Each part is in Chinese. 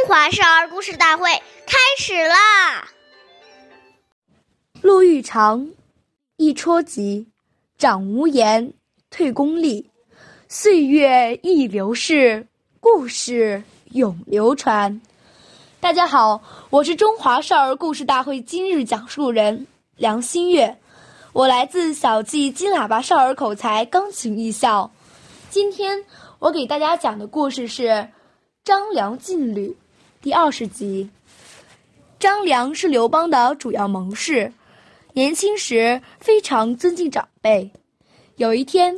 中华少儿故事大会开始啦！路遇长，一戳即；长无言，退功力。岁月易流逝，故事永流传。大家好，我是中华少儿故事大会今日讲述人梁新月，我来自小季金喇叭少儿口才钢琴艺校。今天我给大家讲的故事是《张良进旅》第二十集。张良是刘邦的主要盟士，年轻时非常尊敬长辈。有一天，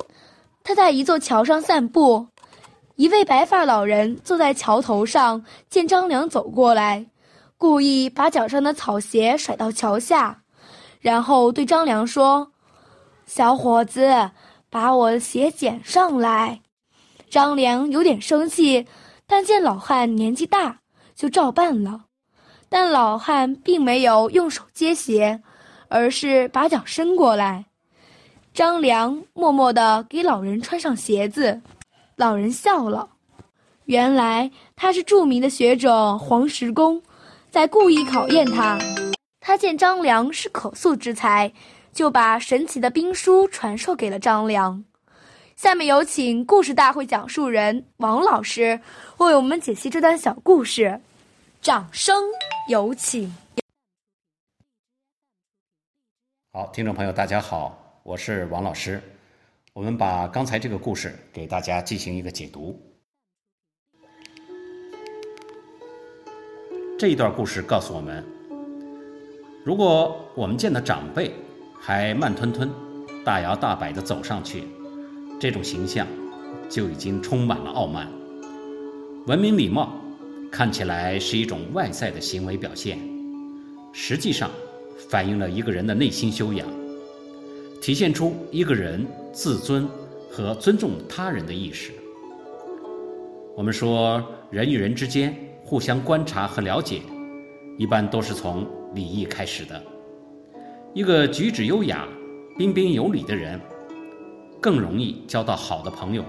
他在一座桥上散步。一位白发老人坐在桥头上，见张良走过来，故意把脚上的草鞋甩到桥下，然后对张良说：“小伙子，把我的鞋捡上来。”张良有点生气，但见老汉年纪大，就照办了。但老汉并没有用手接鞋，而是把脚伸过来。张良默默地给老人穿上鞋子。老人笑了，原来他是著名的学者黄石公，在故意考验他。他见张良是可塑之才，就把神奇的兵书传授给了张良。下面有请故事大会讲述人王老师为我们解析这段小故事，掌声有请。好，听众朋友，大家好，我是王老师。我们把刚才这个故事给大家进行一个解读。这一段故事告诉我们：如果我们见到长辈还慢吞吞、大摇大摆地走上去，这种形象就已经充满了傲慢。文明礼貌看起来是一种外在的行为表现，实际上反映了一个人的内心修养。体现出一个人自尊和尊重他人的意识。我们说，人与人之间互相观察和了解，一般都是从礼仪开始的。一个举止优雅、彬彬有礼的人，更容易交到好的朋友，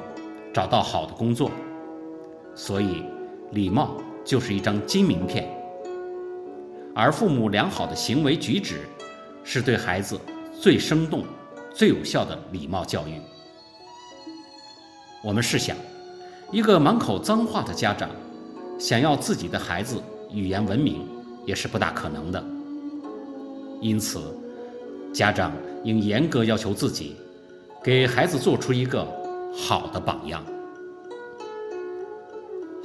找到好的工作。所以，礼貌就是一张金名片。而父母良好的行为举止，是对孩子最生动。最有效的礼貌教育。我们试想，一个满口脏话的家长，想要自己的孩子语言文明，也是不大可能的。因此，家长应严格要求自己，给孩子做出一个好的榜样。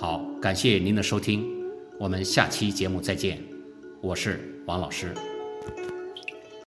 好，感谢您的收听，我们下期节目再见。我是王老师。